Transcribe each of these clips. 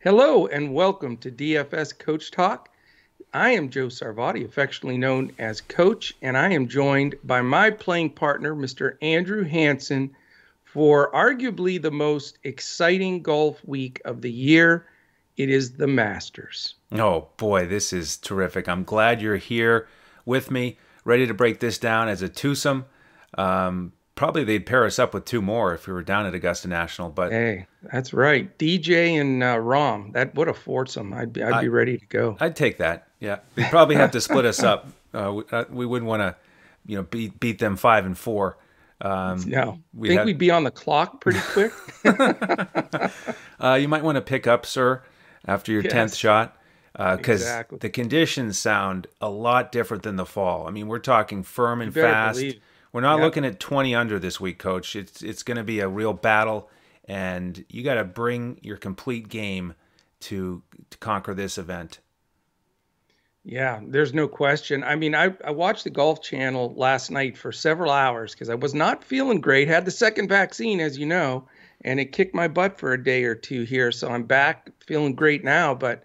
Hello and welcome to DFS Coach Talk. I am Joe Sarvati, affectionately known as Coach, and I am joined by my playing partner, Mr. Andrew Hanson, for arguably the most exciting golf week of the year. It is the Masters. Oh boy, this is terrific. I'm glad you're here with me, ready to break this down as a twosome. Um, probably they'd pair us up with two more if we were down at Augusta National. But hey, that's right, DJ and uh, Rahm. That what a foursome. I'd be I'd I, be ready to go. I'd take that. Yeah, we'd probably have to split us up. Uh, we, uh, we, wouldn't want to, you know, beat beat them five and four. Um, no, we'd think have... we'd be on the clock pretty quick. uh, you might want to pick up, sir, after your tenth shot, because uh, exactly. the conditions sound a lot different than the fall. I mean, we're talking firm and fast. Believe. We're not yep. looking at 20 under this week, coach. It's it's going to be a real battle and you got to bring your complete game to to conquer this event. Yeah, there's no question. I mean, I, I watched the Golf Channel last night for several hours because I was not feeling great. Had the second vaccine, as you know, and it kicked my butt for a day or two here. So I'm back feeling great now. But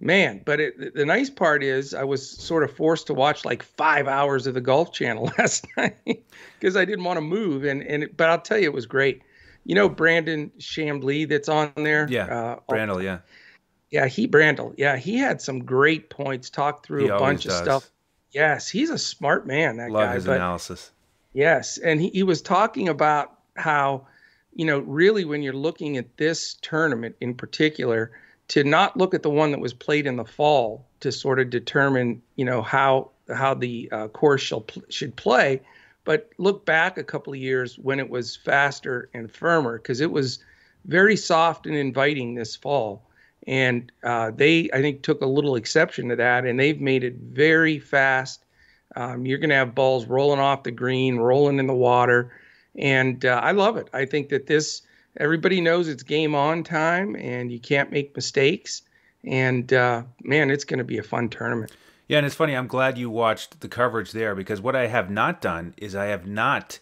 man, but it, the nice part is I was sort of forced to watch like five hours of the Golf Channel last night because I didn't want to move. And and but I'll tell you, it was great. You know Brandon Chamblee that's on there. Yeah, uh, Brandel. Yeah. Yeah, he Brandel. Yeah, he had some great points. Talked through he a bunch does. of stuff. Yes, he's a smart man. That Love guy. his but, analysis. Yes, and he, he was talking about how, you know, really when you're looking at this tournament in particular, to not look at the one that was played in the fall to sort of determine, you know, how how the uh, course shall should play, but look back a couple of years when it was faster and firmer because it was very soft and inviting this fall. And uh, they, I think, took a little exception to that, and they've made it very fast. Um, you're going to have balls rolling off the green, rolling in the water, and uh, I love it. I think that this everybody knows it's game on time, and you can't make mistakes. And uh, man, it's going to be a fun tournament. Yeah, and it's funny. I'm glad you watched the coverage there because what I have not done is I have not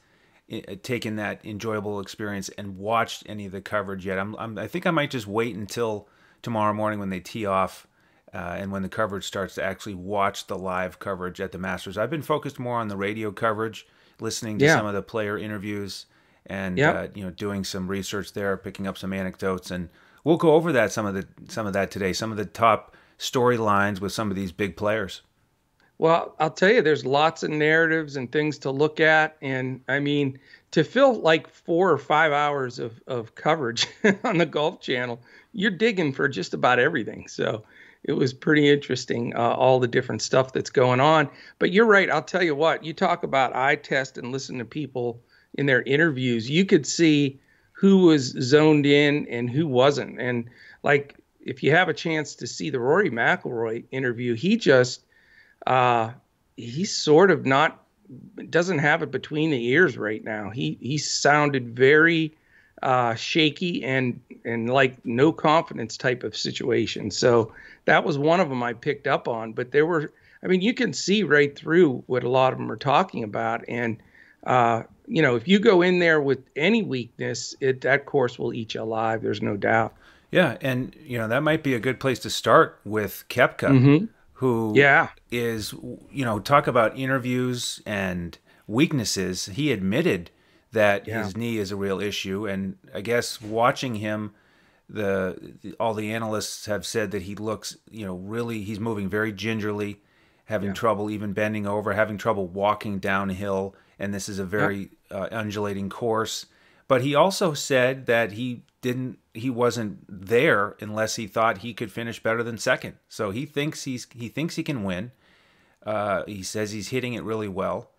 eh, taken that enjoyable experience and watched any of the coverage yet. I'm, I'm i think I might just wait until tomorrow morning when they tee off uh, and when the coverage starts to actually watch the live coverage at the Masters. I've been focused more on the radio coverage, listening to yeah. some of the player interviews, and yep. uh, you know doing some research there, picking up some anecdotes, and we'll go over that some of the some of that today. Some of the top storylines with some of these big players? Well, I'll tell you, there's lots of narratives and things to look at. And I mean, to fill like four or five hours of, of coverage on the Golf Channel, you're digging for just about everything. So it was pretty interesting, uh, all the different stuff that's going on. But you're right. I'll tell you what, you talk about eye test and listen to people in their interviews, you could see who was zoned in and who wasn't. And like if you have a chance to see the Rory McIlroy interview, he just uh, he's sort of not doesn't have it between the ears right now. He he sounded very uh, shaky and and like no confidence type of situation. So that was one of them I picked up on. But there were, I mean, you can see right through what a lot of them are talking about. And uh, you know, if you go in there with any weakness, it that course will eat you alive. There's no doubt. Yeah, and you know that might be a good place to start with Koepka, mm-hmm. who yeah is you know talk about interviews and weaknesses. He admitted that yeah. his knee is a real issue, and I guess watching him, the, the, all the analysts have said that he looks you know really he's moving very gingerly, having yeah. trouble even bending over, having trouble walking downhill, and this is a very yeah. uh, undulating course. But he also said that he didn't he wasn't there unless he thought he could finish better than second. So he thinks he's he thinks he can win. Uh, he says he's hitting it really well.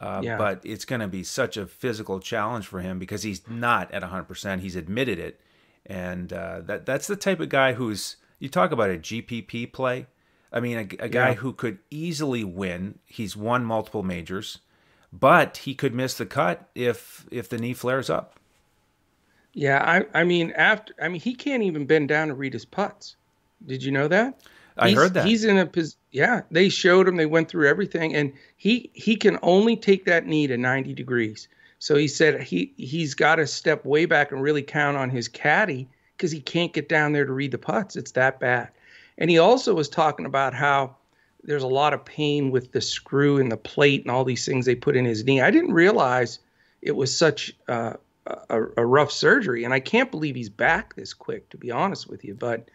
Uh, yeah. But it's going to be such a physical challenge for him because he's not at 100%. He's admitted it. And uh, that that's the type of guy who's, you talk about a GPP play. I mean, a, a guy yeah. who could easily win. He's won multiple majors, but he could miss the cut if if the knee flares up. Yeah, I I mean after I mean he can't even bend down to read his putts. Did you know that? I he's, heard that. He's in a position. Yeah, they showed him. They went through everything, and he he can only take that knee to 90 degrees. So he said he he's got to step way back and really count on his caddy because he can't get down there to read the putts. It's that bad. And he also was talking about how there's a lot of pain with the screw and the plate and all these things they put in his knee. I didn't realize it was such uh, a, a, rough surgery, and I can't believe he's back this quick, to be honest with you. But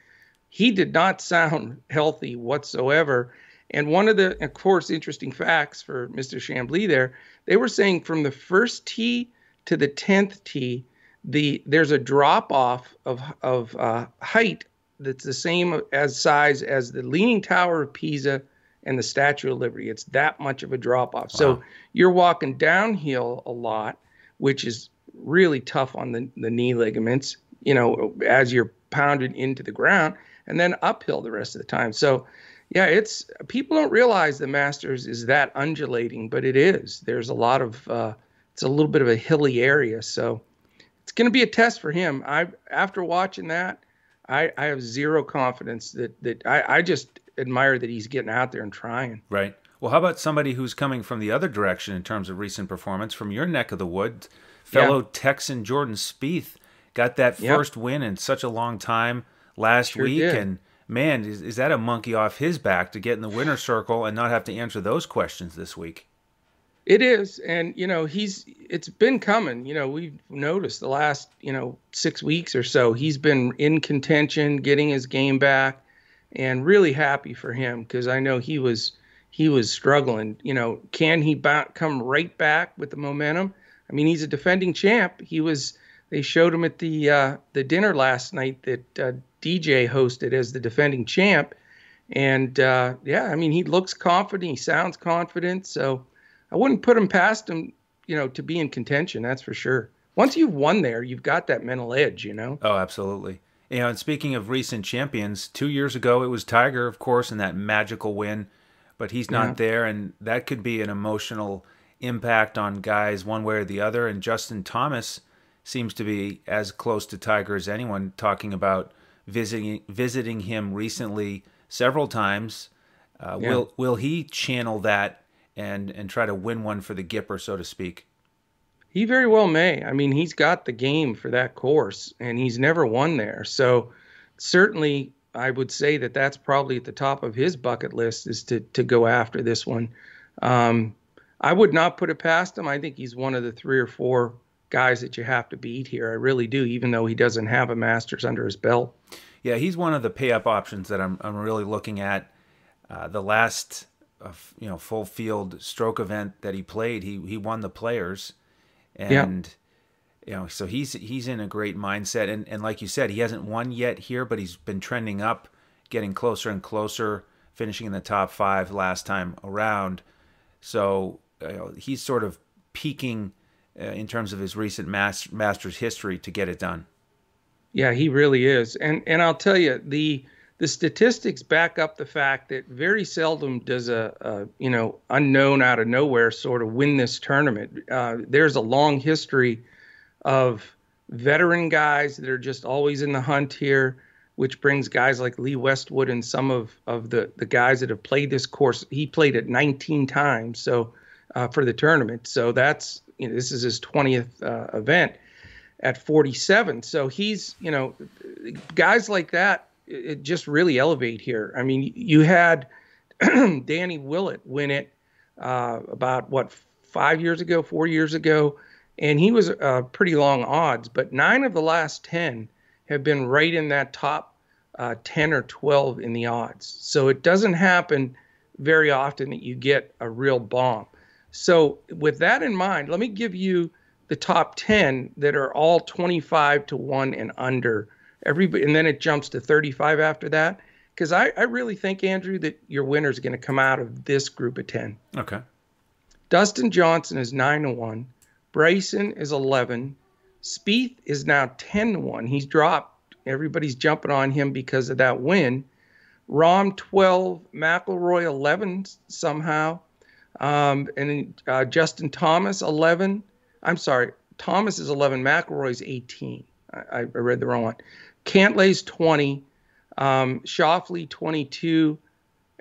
he did not sound healthy whatsoever. And one of the, of course, interesting facts for Mr. Chamblee there, they were saying from the first tee to the tenth tee, the there's a drop off of of uh, height that's the same as size as the Leaning Tower of Pisa and the Statue of Liberty. It's that much of a drop off. Wow. So you're walking downhill a lot, which is really tough on the, the knee ligaments, you know, as you're pounded into the ground, and then uphill the rest of the time. So, yeah, it's people don't realize the Masters is that undulating, but it is. There's a lot of, uh, it's a little bit of a hilly area. So it's going to be a test for him. I, after watching that, I, I have zero confidence that, that I, I just admire that he's getting out there and trying. Right. Well, how about somebody who's coming from the other direction in terms of recent performance from your neck of the woods? Fellow yeah. Texan Jordan Spieth got that first yep. win in such a long time last sure week, did. and man, is, is that a monkey off his back to get in the winner's circle and not have to answer those questions this week? It is, and you know he's. It's been coming. You know we've noticed the last you know six weeks or so he's been in contention, getting his game back and really happy for him because I know he was he was struggling. You know, can he ba- come right back with the momentum? I mean, he's a defending champ. He was. They showed him at the uh, the dinner last night that uh, DJ hosted as the defending champ, and uh, yeah, I mean, he looks confident. He sounds confident. So I wouldn't put him past him. You know, to be in contention, that's for sure. Once you've won there, you've got that mental edge. You know. Oh, absolutely. You know, and speaking of recent champions, two years ago it was Tiger, of course, in that magical win, but he's not yeah. there, and that could be an emotional impact on guys one way or the other. And Justin Thomas seems to be as close to Tiger as anyone, talking about visiting visiting him recently several times. Uh, yeah. Will will he channel that and and try to win one for the Gipper, so to speak? He very well may. I mean, he's got the game for that course, and he's never won there. So certainly, I would say that that's probably at the top of his bucket list is to to go after this one. Um, I would not put it past him. I think he's one of the three or four guys that you have to beat here. I really do, even though he doesn't have a Masters under his belt. Yeah, he's one of the pay up options that I'm I'm really looking at. Uh, the last uh, you know full field stroke event that he played, he he won the Players. And you know, so he's he's in a great mindset, and and like you said, he hasn't won yet here, but he's been trending up, getting closer and closer, finishing in the top five last time around. So you know, he's sort of peaking uh, in terms of his recent mas- Masters history to get it done. Yeah, he really is, and and I'll tell you the the statistics back up the fact that very seldom does a, a you know unknown out of nowhere sort of win this tournament. Uh, there's a long history of veteran guys that are just always in the hunt here, which brings guys like Lee Westwood and some of of the the guys that have played this course. He played it 19 times, so uh, for the tournament. So that's you know, this is his 20th uh, event at 47. So he's you know guys like that it just really elevate here. I mean, you had Danny Willett win it uh, about what five years ago, four years ago, and he was uh, pretty long odds. But nine of the last ten have been right in that top uh, ten or twelve in the odds. So it doesn't happen very often that you get a real bomb. So with that in mind, let me give you the top ten that are all twenty-five to one and under everybody, and then it jumps to 35 after that. Because I, I really think, Andrew, that your winner is going to come out of this group of 10. Okay. Dustin Johnson is 9 to 1. Bryson is 11. Spieth is now 10 to 1. He's dropped. Everybody's jumping on him because of that win. Rahm 12, McIlroy 11 somehow. Um, and uh, Justin Thomas 11. I'm sorry, Thomas is 11, McIlroy's 18. I, I read the wrong one. Cantlay's 20, um, Schauffele 22,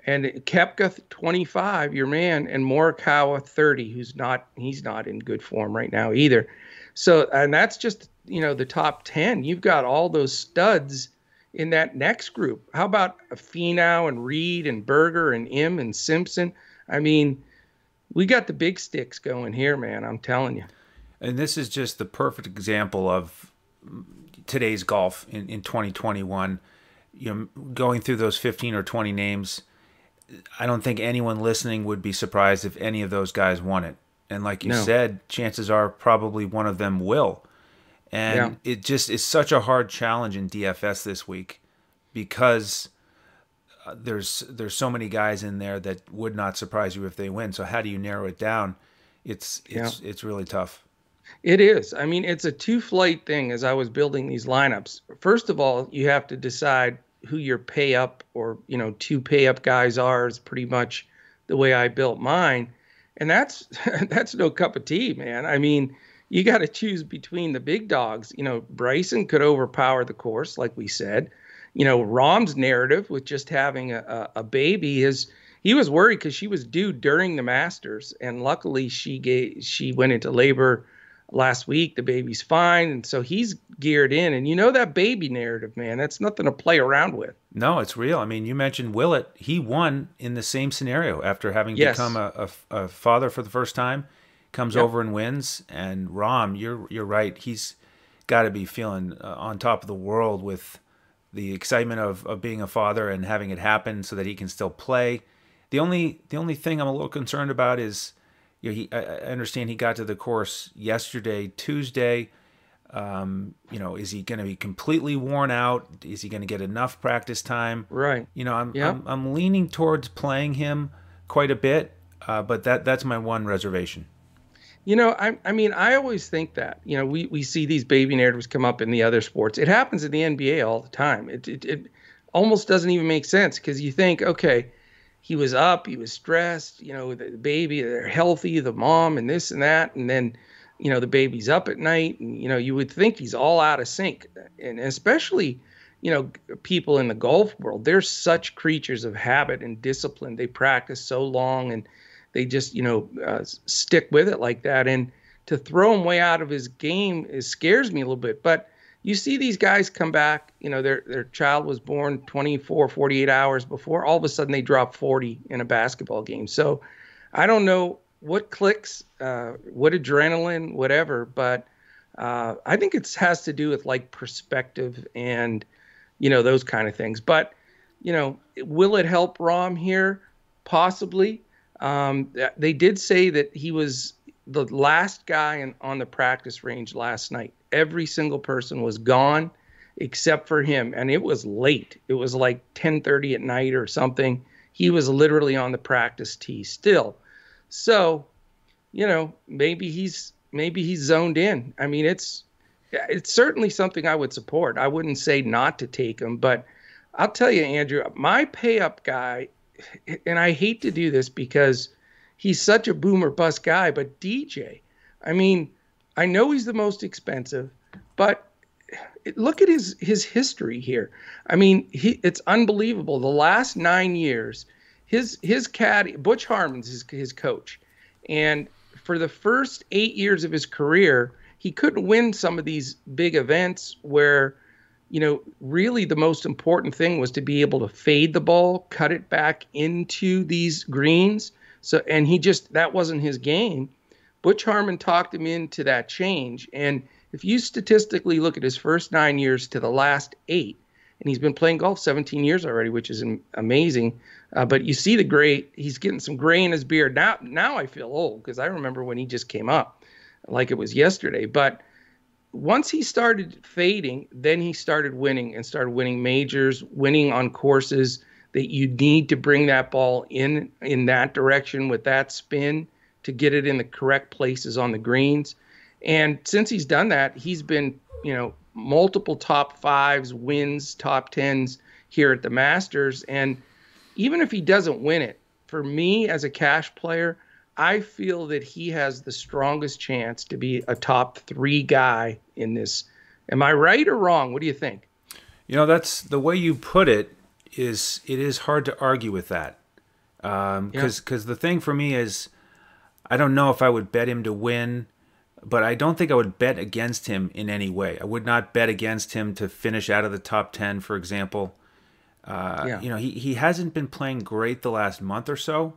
and Koepka 25, your man, and Morikawa 30, who's not he's not in good form right now either. So and that's just you know the top 10. You've got all those studs in that next group. How about Finau and Reed and Berger and Im and Simpson? I mean, we got the big sticks going here, man. I'm telling you. And this is just the perfect example of today's golf in, in 2021. You know, going through those 15 or 20 names, I don't think anyone listening would be surprised if any of those guys won it. And like you no. said, chances are probably one of them will. And yeah. it just is such a hard challenge in DFS this week because uh, there's there's so many guys in there that would not surprise you if they win. So how do you narrow it down? It's it's yeah. it's really tough. It is. I mean, it's a two flight thing as I was building these lineups. First of all, you have to decide who your pay up or, you know, two pay up guys are is pretty much the way I built mine. And that's that's no cup of tea, man. I mean, you got to choose between the big dogs. You know, Bryson could overpower the course, like we said. You know, Rahm's narrative with just having a, a, baby is he was worried because she was due during the Masters, and luckily she gave she went into labor last week. The baby's fine, and so he's geared in. And you know that baby narrative, man. That's nothing to play around with. No, it's real. I mean, you mentioned Willett. He won in the same scenario after having yes. become a, a, a father for the first time comes yep. over and wins. And Rahm, you're you're right. He's got to be feeling uh, on top of the world with the excitement of, of being a father and having it happen so that he can still play. The only the only thing I'm a little concerned about is, you know, he I, understand he got to the course yesterday, Tuesday. Um, you know, is he going to be completely worn out? Is he going to get enough practice time? Right. You know, I'm yep. I'm, I'm leaning towards playing him quite a bit, uh, but that that's my one reservation. You know, I, I mean, I always think that. You know, we, we see these baby narratives come up in the other sports. It happens in the NBA all the time. It, it, it almost doesn't even make sense because you think, okay, he was up, he was stressed, you know, the baby, they're healthy, the mom, and this and that. And then, you know, the baby's up at night. And, you know, you would think he's all out of sync. And especially, you know, people in the golf world, they're such creatures of habit and discipline. They practice so long and, they just you know uh, stick with it like that. And to throw him way out of his game is scares me a little bit. But you see these guys come back, you know, their their child was born 24, 48 hours before. All of a sudden they drop 40 in a basketball game. So I don't know what clicks, uh, what adrenaline, whatever, but uh, I think it has to do with like perspective and you know those kind of things. But you know, will it help Rahm here? Possibly. Um, they did say that he was the last guy in, on the practice range last night. Every single person was gone except for him, and it was late. It was like 10:30 at night or something. He was literally on the practice tee still. So, you know, maybe he's maybe he's zoned in. I mean, it's it's certainly something I would support. I wouldn't say not to take him, but I'll tell you, Andrew, my pay up guy and I hate to do this because he's such a boomer bust guy, but DJ, I mean, I know he's the most expensive, but look at his his history here. I mean, he it's unbelievable. The last nine years, his his caddy Butch Harmon's his his coach, and for the first eight years of his career, he couldn't win some of these big events where you know, really the most important thing was to be able to fade the ball, cut it back into these greens. So, and he just, that wasn't his game. Butch Harmon talked him into that change. And if you statistically look at his first nine years to the last eight, and he's been playing golf 17 years already, which is amazing. Uh, but you see the gray, he's getting some gray in his beard. Now, now I feel old because I remember when he just came up like it was yesterday. But once he started fading, then he started winning and started winning majors, winning on courses that you need to bring that ball in in that direction with that spin to get it in the correct places on the greens. And since he's done that, he's been, you know, multiple top fives, wins, top tens here at the Masters. And even if he doesn't win it, for me as a cash player, I feel that he has the strongest chance to be a top three guy in this. Am I right or wrong? What do you think? You know, that's the way you put it. Is it is hard to argue with that. because um, because the thing for me is, I don't know if I would bet him to win, but I don't think I would bet against him in any way. I would not bet against him to finish out of the top ten, for example. Uh, yeah. You know, he, he hasn't been playing great the last month or so.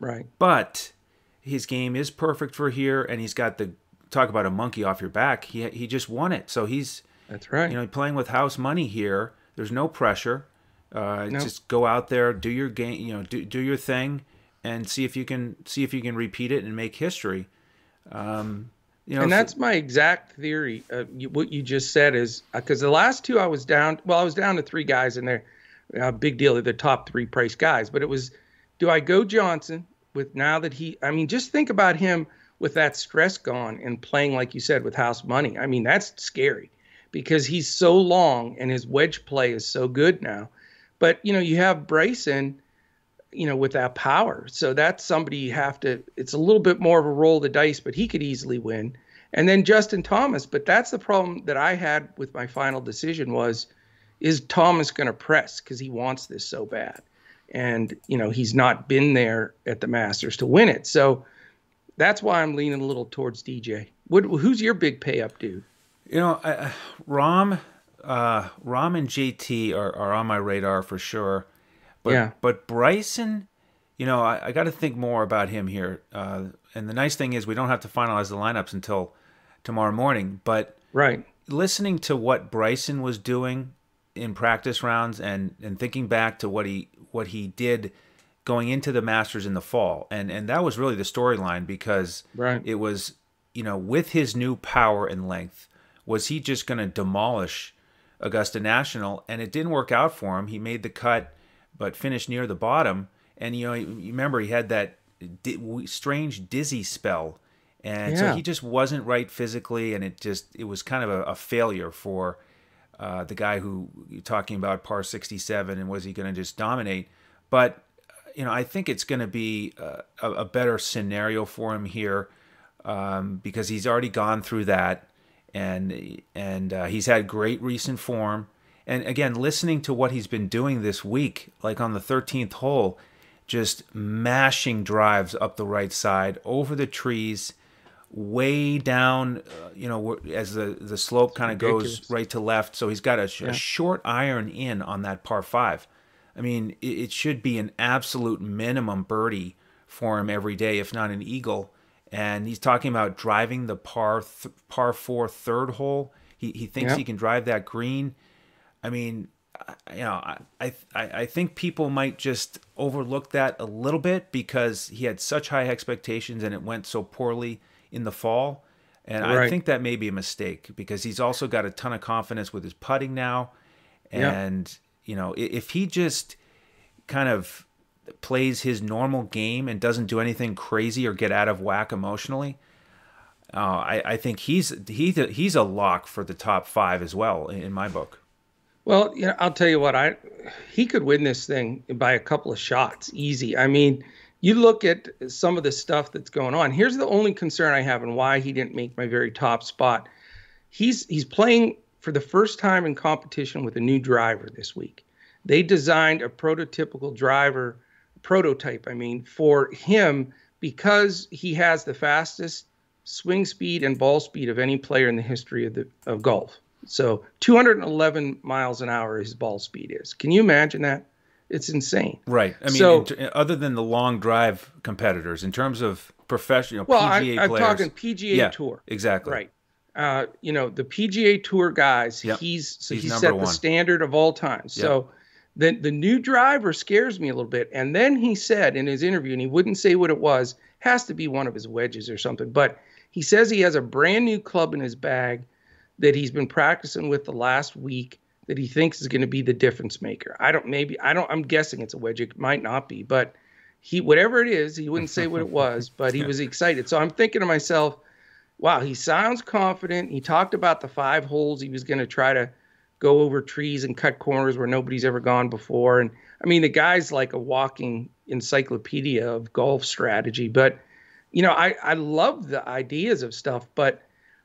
Right. But his game is perfect for here, and he's got the talk about a monkey off your back. He he just won it, so he's that's right. You know, playing with house money here. There's no pressure. Uh, nope. Just go out there, do your game, you know, do do your thing, and see if you can see if you can repeat it and make history. Um, you know, and that's my exact theory. Uh, you, what you just said is because uh, the last two I was down. Well, I was down to three guys in there. A uh, big deal. They're the top three price guys. But it was, do I go Johnson with now that he? I mean, just think about him with that stress gone and playing like you said with house money. I mean, that's scary because he's so long and his wedge play is so good now. But you know, you have Bryson, you know, with that power. So that's somebody you have to. It's a little bit more of a roll of the dice, but he could easily win. And then Justin Thomas. But that's the problem that I had with my final decision was, is Thomas going to press because he wants this so bad, and you know he's not been there at the Masters to win it. So that's why I'm leaning a little towards DJ. What, who's your big pay up dude? You know, I, Rahm, uh, Rahm and JT are, are on my radar for sure. But, yeah. But Bryson, you know, I, I got to think more about him here. Uh, and the nice thing is we don't have to finalize the lineups until tomorrow morning. But right, listening to what Bryson was doing in practice rounds and and thinking back to what he what he did going into the Masters in the fall, and and that was really the storyline because right. it was you know with his new power and length was he just going to demolish Augusta National? And it didn't work out for him. He made the cut, but finished near the bottom. And you know, you remember he had that di- strange dizzy spell, and yeah. so he just wasn't right physically, and it just it was kind of a, a failure for uh, the guy who you're talking about par 67, and was he going to just dominate? But you know, I think it's going to be a, a, better scenario for him here um, because he's already gone through that and and uh, he's had great recent form. And again, listening to what he's been doing this week, like on the 13th hole, just mashing drives up the right side over the trees, way down. Uh, you know, as the the slope kind of goes right to left. So he's got a, yeah. a, short iron in on that par five. I mean, it, it should be an absolute minimum birdie for him every day, if not an eagle and he's talking about driving the par th- par four third hole. He he thinks he can drive that green. I mean, you know, I, I I think people might just overlook that a little bit because he had such high expectations and it went so poorly in the fall. And right. I think that may be a mistake because he's also got a ton of confidence with his putting now. And, you know, if he just kind of plays his normal game and doesn't do anything crazy or get out of whack emotionally, uh, I, I think he's a, he's a lock for the top five as well in my book. Well, you know, I'll tell you what, I he could win this thing by a couple of shots, easy. I mean, you look at some of the stuff that's going on. Here's the only concern I have and why he didn't make my very top spot. He's he's playing for the first time in competition with a new driver this week. They designed a prototypical driver prototype, I mean, for him because he has the fastest swing speed and ball speed of any player in the history of the of golf. So 211 miles an hour his ball speed is. Can you imagine that? It's insane. Right. I mean, so, other than the long drive competitors, in terms of professional well, PGA I, I'm talking PGA yeah, Tour. Exactly. Right. Uh, you know, the PGA Tour guys. Yep. He's so he's he set one. the standard of all time. So. The, the new driver scares me a little bit. And then he said in his interview, and he wouldn't say what it was, has to be one of his wedges or something, but he says he has a brand new club in his bag that he's been practicing with the last week that he thinks is going to be the difference maker. I don't, maybe, I don't, I'm guessing it's a wedge. It might not be, but he, whatever it is, he wouldn't say what it was, but he was excited. So I'm thinking to myself, wow, he sounds confident. He talked about the five holes he was going to try to go over trees and cut corners where nobody's ever gone before. And I mean, the guy's like a walking encyclopedia of golf strategy. But, you know, I, I love the ideas of stuff, but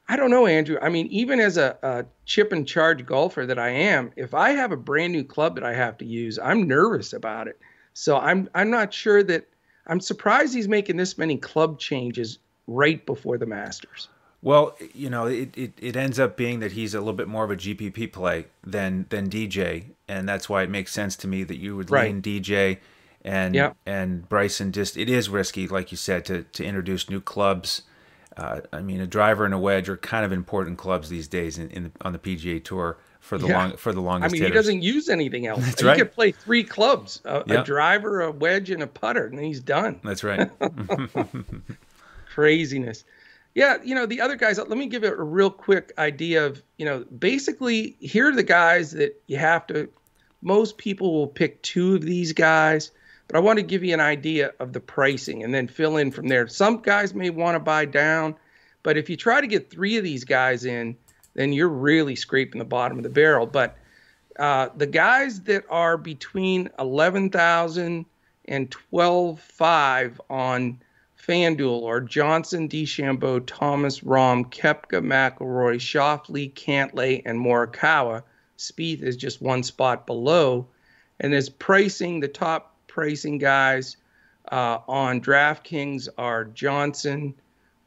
I don't know, Andrew. I mean, even as a, a chip and charge golfer that I am, if I have a brand new club that I have to use, I'm nervous about it. So I'm I'm not sure that I'm surprised he's making this many club changes right before the Masters. Well, you know, it, it, it ends up being that he's a little bit more of a GPP play than than DJ, and that's why it makes sense to me that you would right. lean DJ and yep. and Bryson. Just it is risky, like you said, to to introduce new clubs. Uh, I mean, a driver and a wedge are kind of important clubs these days in, in on the PGA Tour for the yeah. long for the longest. I mean, hitters. he doesn't use anything else. That's he right. could play three clubs: a, yep. a, driver, a wedge, and a putter, and he's done. That's right. Craziness. Yeah, you know the other guys. Let me give it a real quick idea of you know basically here are the guys that you have to. Most people will pick two of these guys, but I want to give you an idea of the pricing and then fill in from there. Some guys may want to buy down, but if you try to get three of these guys in, then you're really scraping the bottom of the barrel. But uh, the guys that are between 11,000 and 12.5 on FanDuel are Johnson, DeChambeau, Thomas, Rahm, Koepka, McIlroy, Schauffele, Cantlay, and Morikawa. Spieth is just one spot below. And as pricing, the top pricing guys uh, on DraftKings are Johnson,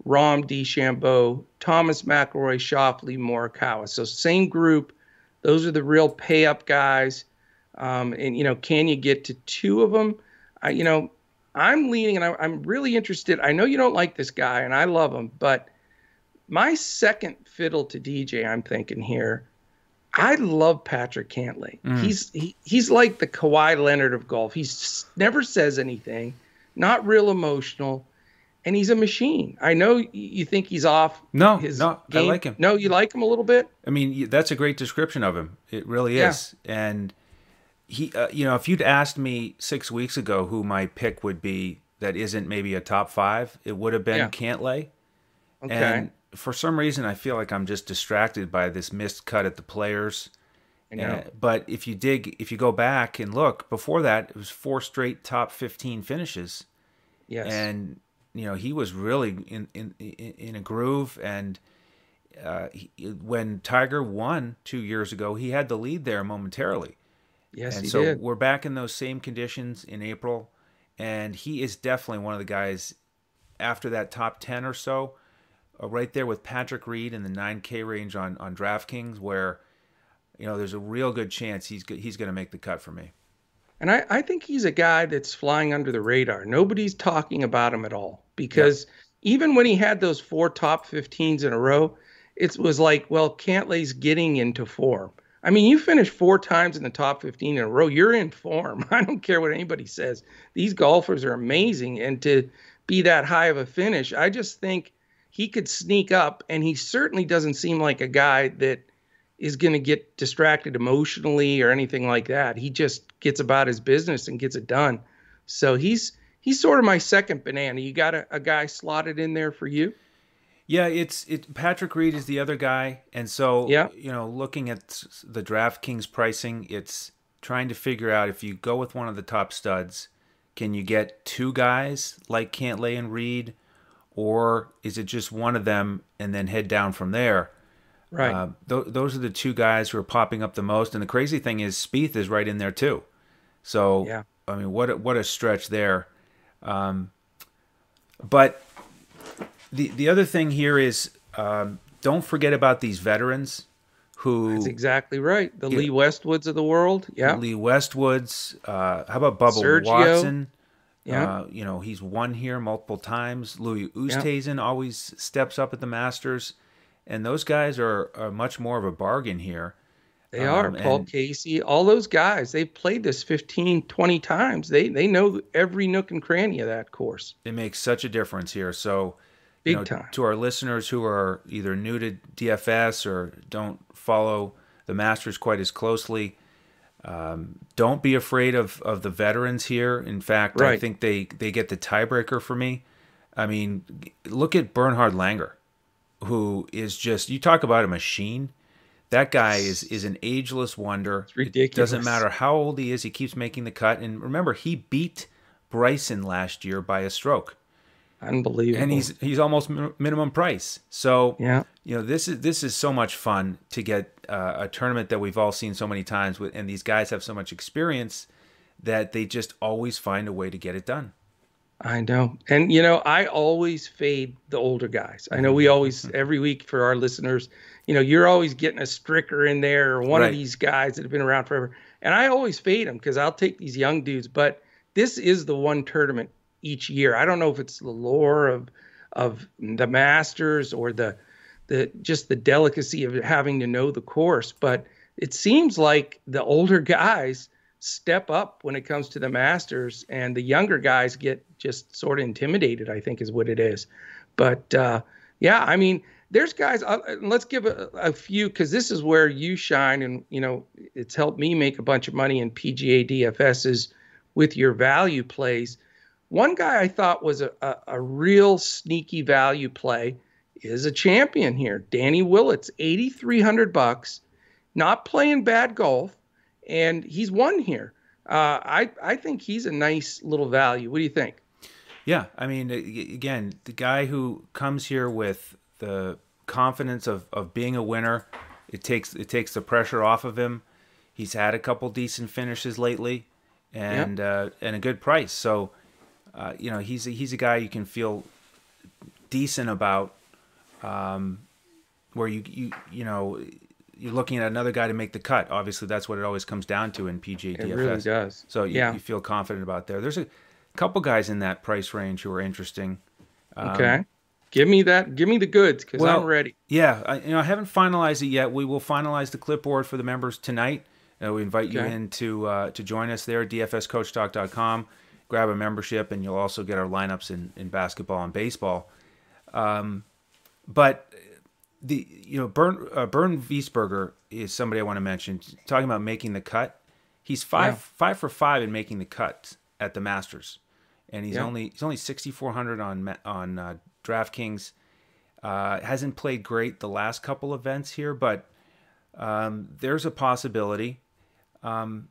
Rahm, DeChambeau, Thomas McIlroy, Schauffele, Morikawa. So same group. Those are the real pay up guys. Um, and you know, can you get to two of them? I, you know, I'm leaning, and I, am really interested. I know you don't like this guy, and I love him, but my second fiddle to DJ, I'm thinking here. I love Patrick Cantlay. Mm. He's he, he's like the Kawhi Leonard of golf. He never says anything, not real emotional and he's a machine. I know you think he's off. No, his no, game. I like him. No, you like him a little bit. I mean, that's a great description of him. It really is. Yeah. And he, uh, you know, if you'd asked me six weeks ago who my pick would be that isn't maybe a top five, it would have been yeah. Cantlay. Okay. And for some reason, I feel like I'm just distracted by this missed cut at the players. Uh, but if you dig, if you go back and look, before that, it was four straight top 15 finishes. Yes. And you know he was really in in in a groove and uh, he, when Tiger won two years ago, he had the lead there momentarily. Yes, and so did. we're back in those same conditions in April, and he is definitely one of the guys after that top ten or so, uh, right there with Patrick Reed in the nine K range on on DraftKings, where you know there's a real good chance he's he's going to make the cut for me. And I, I think he's a guy that's flying under the radar. Nobody's talking about him at all because even when he had those four top 15s in a row, it was like, well, Cantlay's getting into form. I mean, you finish four times in the top 15 in a row, you're in form. I don't care what anybody says. These golfers are amazing. And to be that high of a finish, I just think he could sneak up. And he certainly doesn't seem like a guy that is going to get distracted emotionally or anything like that. He just gets about his business and gets it done. So he's he's sort of my second banana. You got a, a guy slotted in there for you? Yeah, it's it. Patrick Reed is the other guy, and so yeah. you know, looking at the DraftKings pricing, it's trying to figure out if you go with one of the top studs, can you get two guys like Cantlay and Reed, or is it just one of them and then head down from there? Right. Uh, th- those are the two guys who are popping up the most. And the crazy thing is, Spieth is right in there too. So, yeah. I mean, what a, what a stretch there. Um, but the the other thing here is, um, don't forget about these veterans who. That's exactly right. The Lee Westwoods of the world. Yeah. Lee Westwoods. Uh, how about Bubba Sergio. Watson? Yeah. Uh, you know, he's won here multiple times. Louis Oosthuizen yeah. always steps up at the Masters and those guys are, are much more of a bargain here. They are. Um, Paul Casey, all those guys, they've played this 15, 20 times. They they know every nook and cranny of that course. It makes such a difference here. So, big you know, time. To our listeners who are either new to DFS or don't follow the Masters quite as closely, um, don't be afraid of, of the veterans here. In fact, right. I think they, they get the tiebreaker for me. I mean, look at Bernhard Langer who is just you talk about a machine. That guy is is an ageless wonder. It's ridiculous. It doesn't matter how old he is, he keeps making the cut. And remember, he beat Bryson last year by a stroke. Unbelievable. And he's he's almost minimum price. So yeah, you know this is this is so much fun to get uh, a tournament that we've all seen so many times with, and these guys have so much experience that they just always find a way to get it done. I know. And, you know, I always fade the older guys. I know we mm-hmm. always, mm-hmm. every week for our listeners, you know, you're always getting a stricker in there or one right. of these guys that have been around forever. And I always fade them because I'll take these young dudes. But this is the one tournament each year. I don't know if it's the lore of of the masters or the the just the delicacy of having to know the course, but it seems like the older guys step up when it comes to the masters and the younger guys get just sort of intimidated i think is what it is but uh, yeah i mean there's guys uh, let's give a, a few because this is where you shine and you know it's helped me make a bunch of money in pga dfs's with your value plays one guy i thought was a, a, a real sneaky value play is a champion here danny willett's 8300 bucks not playing bad golf and he's won here. Uh, I I think he's a nice little value. What do you think? Yeah, I mean, again, the guy who comes here with the confidence of, of being a winner, it takes it takes the pressure off of him. He's had a couple decent finishes lately, and yep. uh, and a good price. So, uh, you know, he's a, he's a guy you can feel decent about. Um, where you you you know you're looking at another guy to make the cut. Obviously, that's what it always comes down to in PGA DFS. It really does. So you, yeah. you feel confident about there. There's a couple guys in that price range who are interesting. Um, okay. Give me that. Give me the goods because well, I'm ready. Yeah, I, you know I haven't finalized it yet. We will finalize the clipboard for the members tonight. Uh, we invite okay. you in to uh, to join us there. DFSCoachTalk.com. Grab a membership, and you'll also get our lineups in, in basketball and baseball. Um, but the you know Bernd uh, Bernd Wiesberger is somebody I want to mention. Talking about making the cut, he's five yeah. five for five in making the cut at the Masters, and he's yeah. only he's only sixty four hundred on on uh, DraftKings. Uh, hasn't played great the last couple events here, but um, there's a possibility. Um,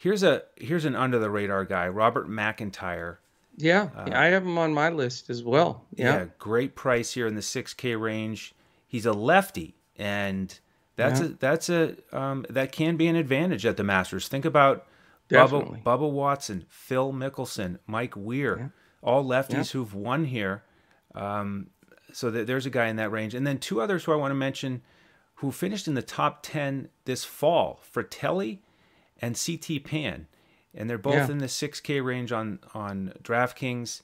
here's a here's an under the radar guy, Robert McIntyre. Yeah, uh, I have him on my list as well. Yeah. yeah, great price here in the 6K range he's a lefty, and that's yeah. a that's a um, that can be an advantage at the Masters. Think about Bubba, Bubba Watson, Phil Mickelson, Mike Weir, yeah. all lefties who've won here. Um, so th- there's a guy in that range, and then two others who I want to mention who finished in the top ten this fall: Frittelli and CT Pan, and they're both in the 6K range on on DraftKings.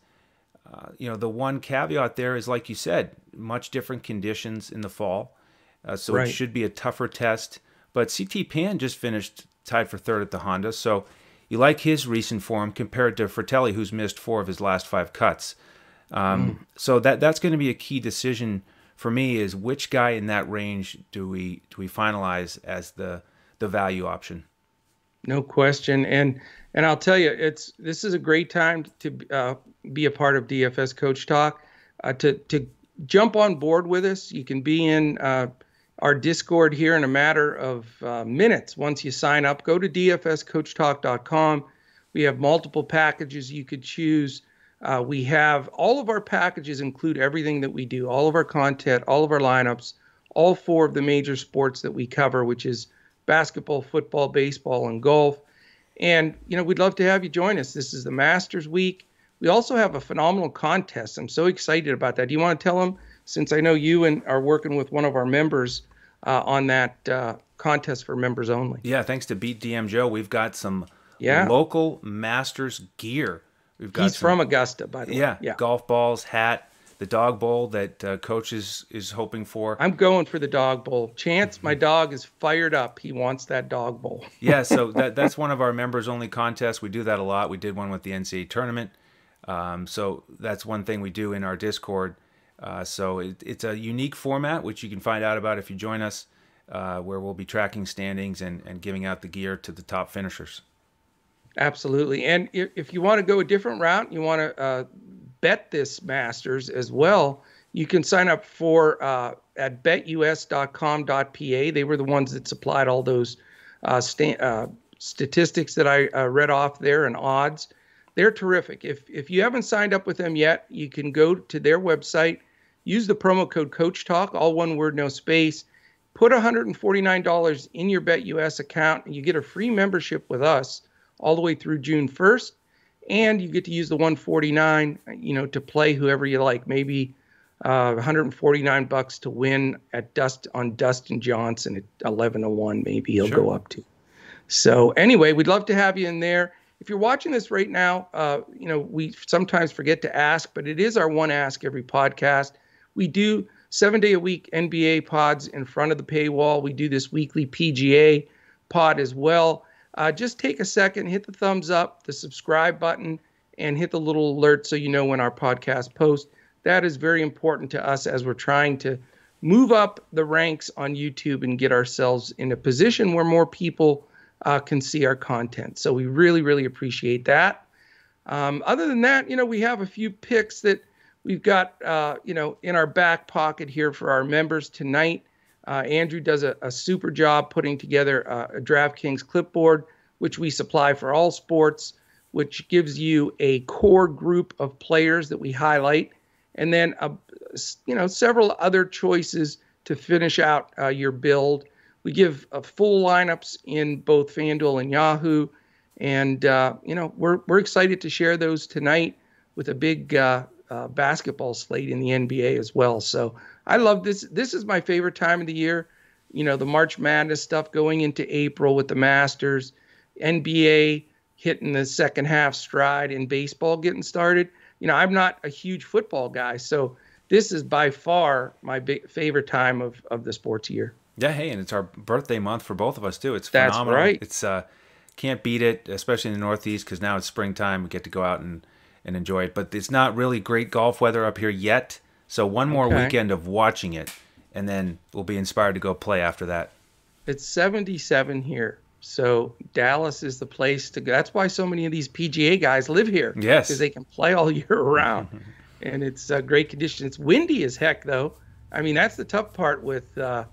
Uh, you know, the one caveat there is, like you said, much different conditions in the fall. Uh, so right. it should be a tougher test. But CT Pan just finished tied for third at the Honda. So you like his recent form compared to Frittelli, who's missed four of his last five cuts. Um, mm. So that that's going to be a key decision for me is which guy in that range do we do we finalize as the the value option? No question, and and I'll tell you, it's this is a great time to uh, be a part of DFS Coach Talk. Uh, to to jump on board with us, you can be in uh, our Discord here in a matter of uh, minutes. Once you sign up, go to dfscoachtalk.com. We have multiple packages you could choose. Uh, we have all of our packages include everything that we do, all of our content, all of our lineups, all four of the major sports that we cover, which is basketball, football, baseball, and golf. And, you know, we'd love to have you join us. This is the Masters Week. We also have a phenomenal contest. I'm so excited about that. Do you want to tell them, since I know you and are working with one of our members uh, on that uh, contest for members only? Yeah, thanks to Beat DM Joe, we've got some yeah. local Masters gear. We've got He's some, from Augusta, by the yeah, way. Yeah, golf balls, hat, the dog bowl that uh, coach is, is hoping for. I'm going for the dog bowl. Chance, my dog is fired up. He wants that dog bowl. yeah, so that that's one of our members only contests. We do that a lot. We did one with the NCAA tournament. Um, so that's one thing we do in our Discord. Uh, so it, it's a unique format, which you can find out about if you join us, uh, where we'll be tracking standings and, and giving out the gear to the top finishers. Absolutely. And if, if you want to go a different route, you want to uh, bet this Masters as well, you can sign up for uh, at betus.com.pa. They were the ones that supplied all those uh, sta- uh, statistics that I uh, read off there and odds. They're terrific. If if you haven't signed up with them yet, you can go to their website, use the promo code Coach Talk, all one word, no space. Put $149 in your BetUS account, and you get a free membership with us all the way through June 1st. And you get to use the 149, you know, to play whoever you like. Maybe uh, 149 bucks to win at Dust on Dustin Johnson at 11 to 1. Maybe he'll sure. go up to. So anyway, we'd love to have you in there. If you're watching this right now, uh, you know we sometimes forget to ask, but it is our one ask every podcast. We do seven day a week NBA pods in front of the paywall. We do this weekly PGA pod as well. Uh, just take a second, hit the thumbs up, the subscribe button, and hit the little alert so you know when our podcast posts. That is very important to us as we're trying to move up the ranks on YouTube and get ourselves in a position where more people uh, can see our content. So we really, really appreciate that. Um, other than that, you know, we have a few picks that we've got, uh, you know, in our back pocket here for our members tonight. Uh, Andrew does a, a, super job putting together a, a DraftKings clipboard, which we supply for all sports, which gives you a core group of players that we highlight, and then a, you know several other choices to finish out uh, your build. We give uh, full lineups in both FanDuel and Yahoo, and uh, you know we're we're excited to share those tonight with a big uh, uh, basketball slate in the NBA as well. So I love this. This is my favorite time of the year. You know, the March Madness stuff going into April with the Masters, NBA hitting the second half stride, and baseball getting started. You know, I'm not a huge football guy, so this is by far my big favorite time of, of the sports year. Yeah, hey, and it's our birthday month for both of us too. It's phenomenal. That's right. It's uh, can't beat it, especially in the Northeast, because now it's springtime. We get to go out and and enjoy it. But it's not really great golf weather up here yet. So one more okay. weekend of watching it, and then we'll be inspired to go play after that. It's 77 here. So Dallas is the place to go. That's why so many of these PGA guys live here. Yes. Because they can play all year round. and it's a great condition. It's windy as heck, though. I mean, that's the tough part with uh,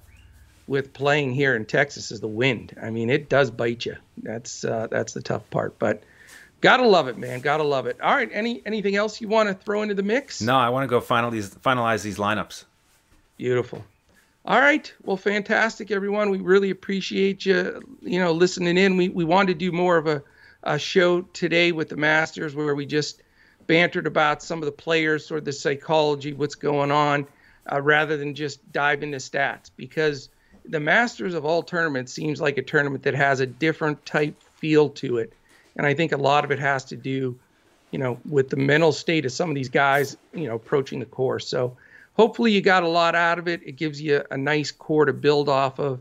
with playing here in Texas is the wind. I mean, it does bite you. That's uh, that's the tough part. But Gotta love it, man. Gotta love it. All right. Any anything else you want to throw into the mix? No, I want to go final these finalize these lineups. Beautiful. All right. Well, fantastic, everyone. We really appreciate you, you know, listening in. We we wanted to do more of a, a show today with the Masters where we just bantered about some of the players, sort of the psychology, what's going on, uh, rather than just dive into stats. Because the Masters of all tournaments seems like a tournament that has a different type feel to it and I think a lot of it has to do, you know, with the mental state of some of these guys, you know, approaching the course. So hopefully you got a lot out of it. It gives you a nice core to build off of.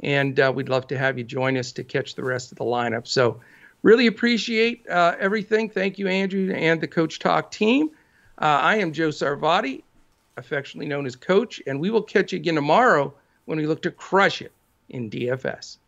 And uh, we'd love to have you join us to catch the rest of the lineup. So really appreciate uh, everything. Thank you, Andrew, and the Coach Talk team. Uh, I am Joe Sarvati, affectionately known as Coach, and we will catch you again tomorrow when we look to crush it in DFS.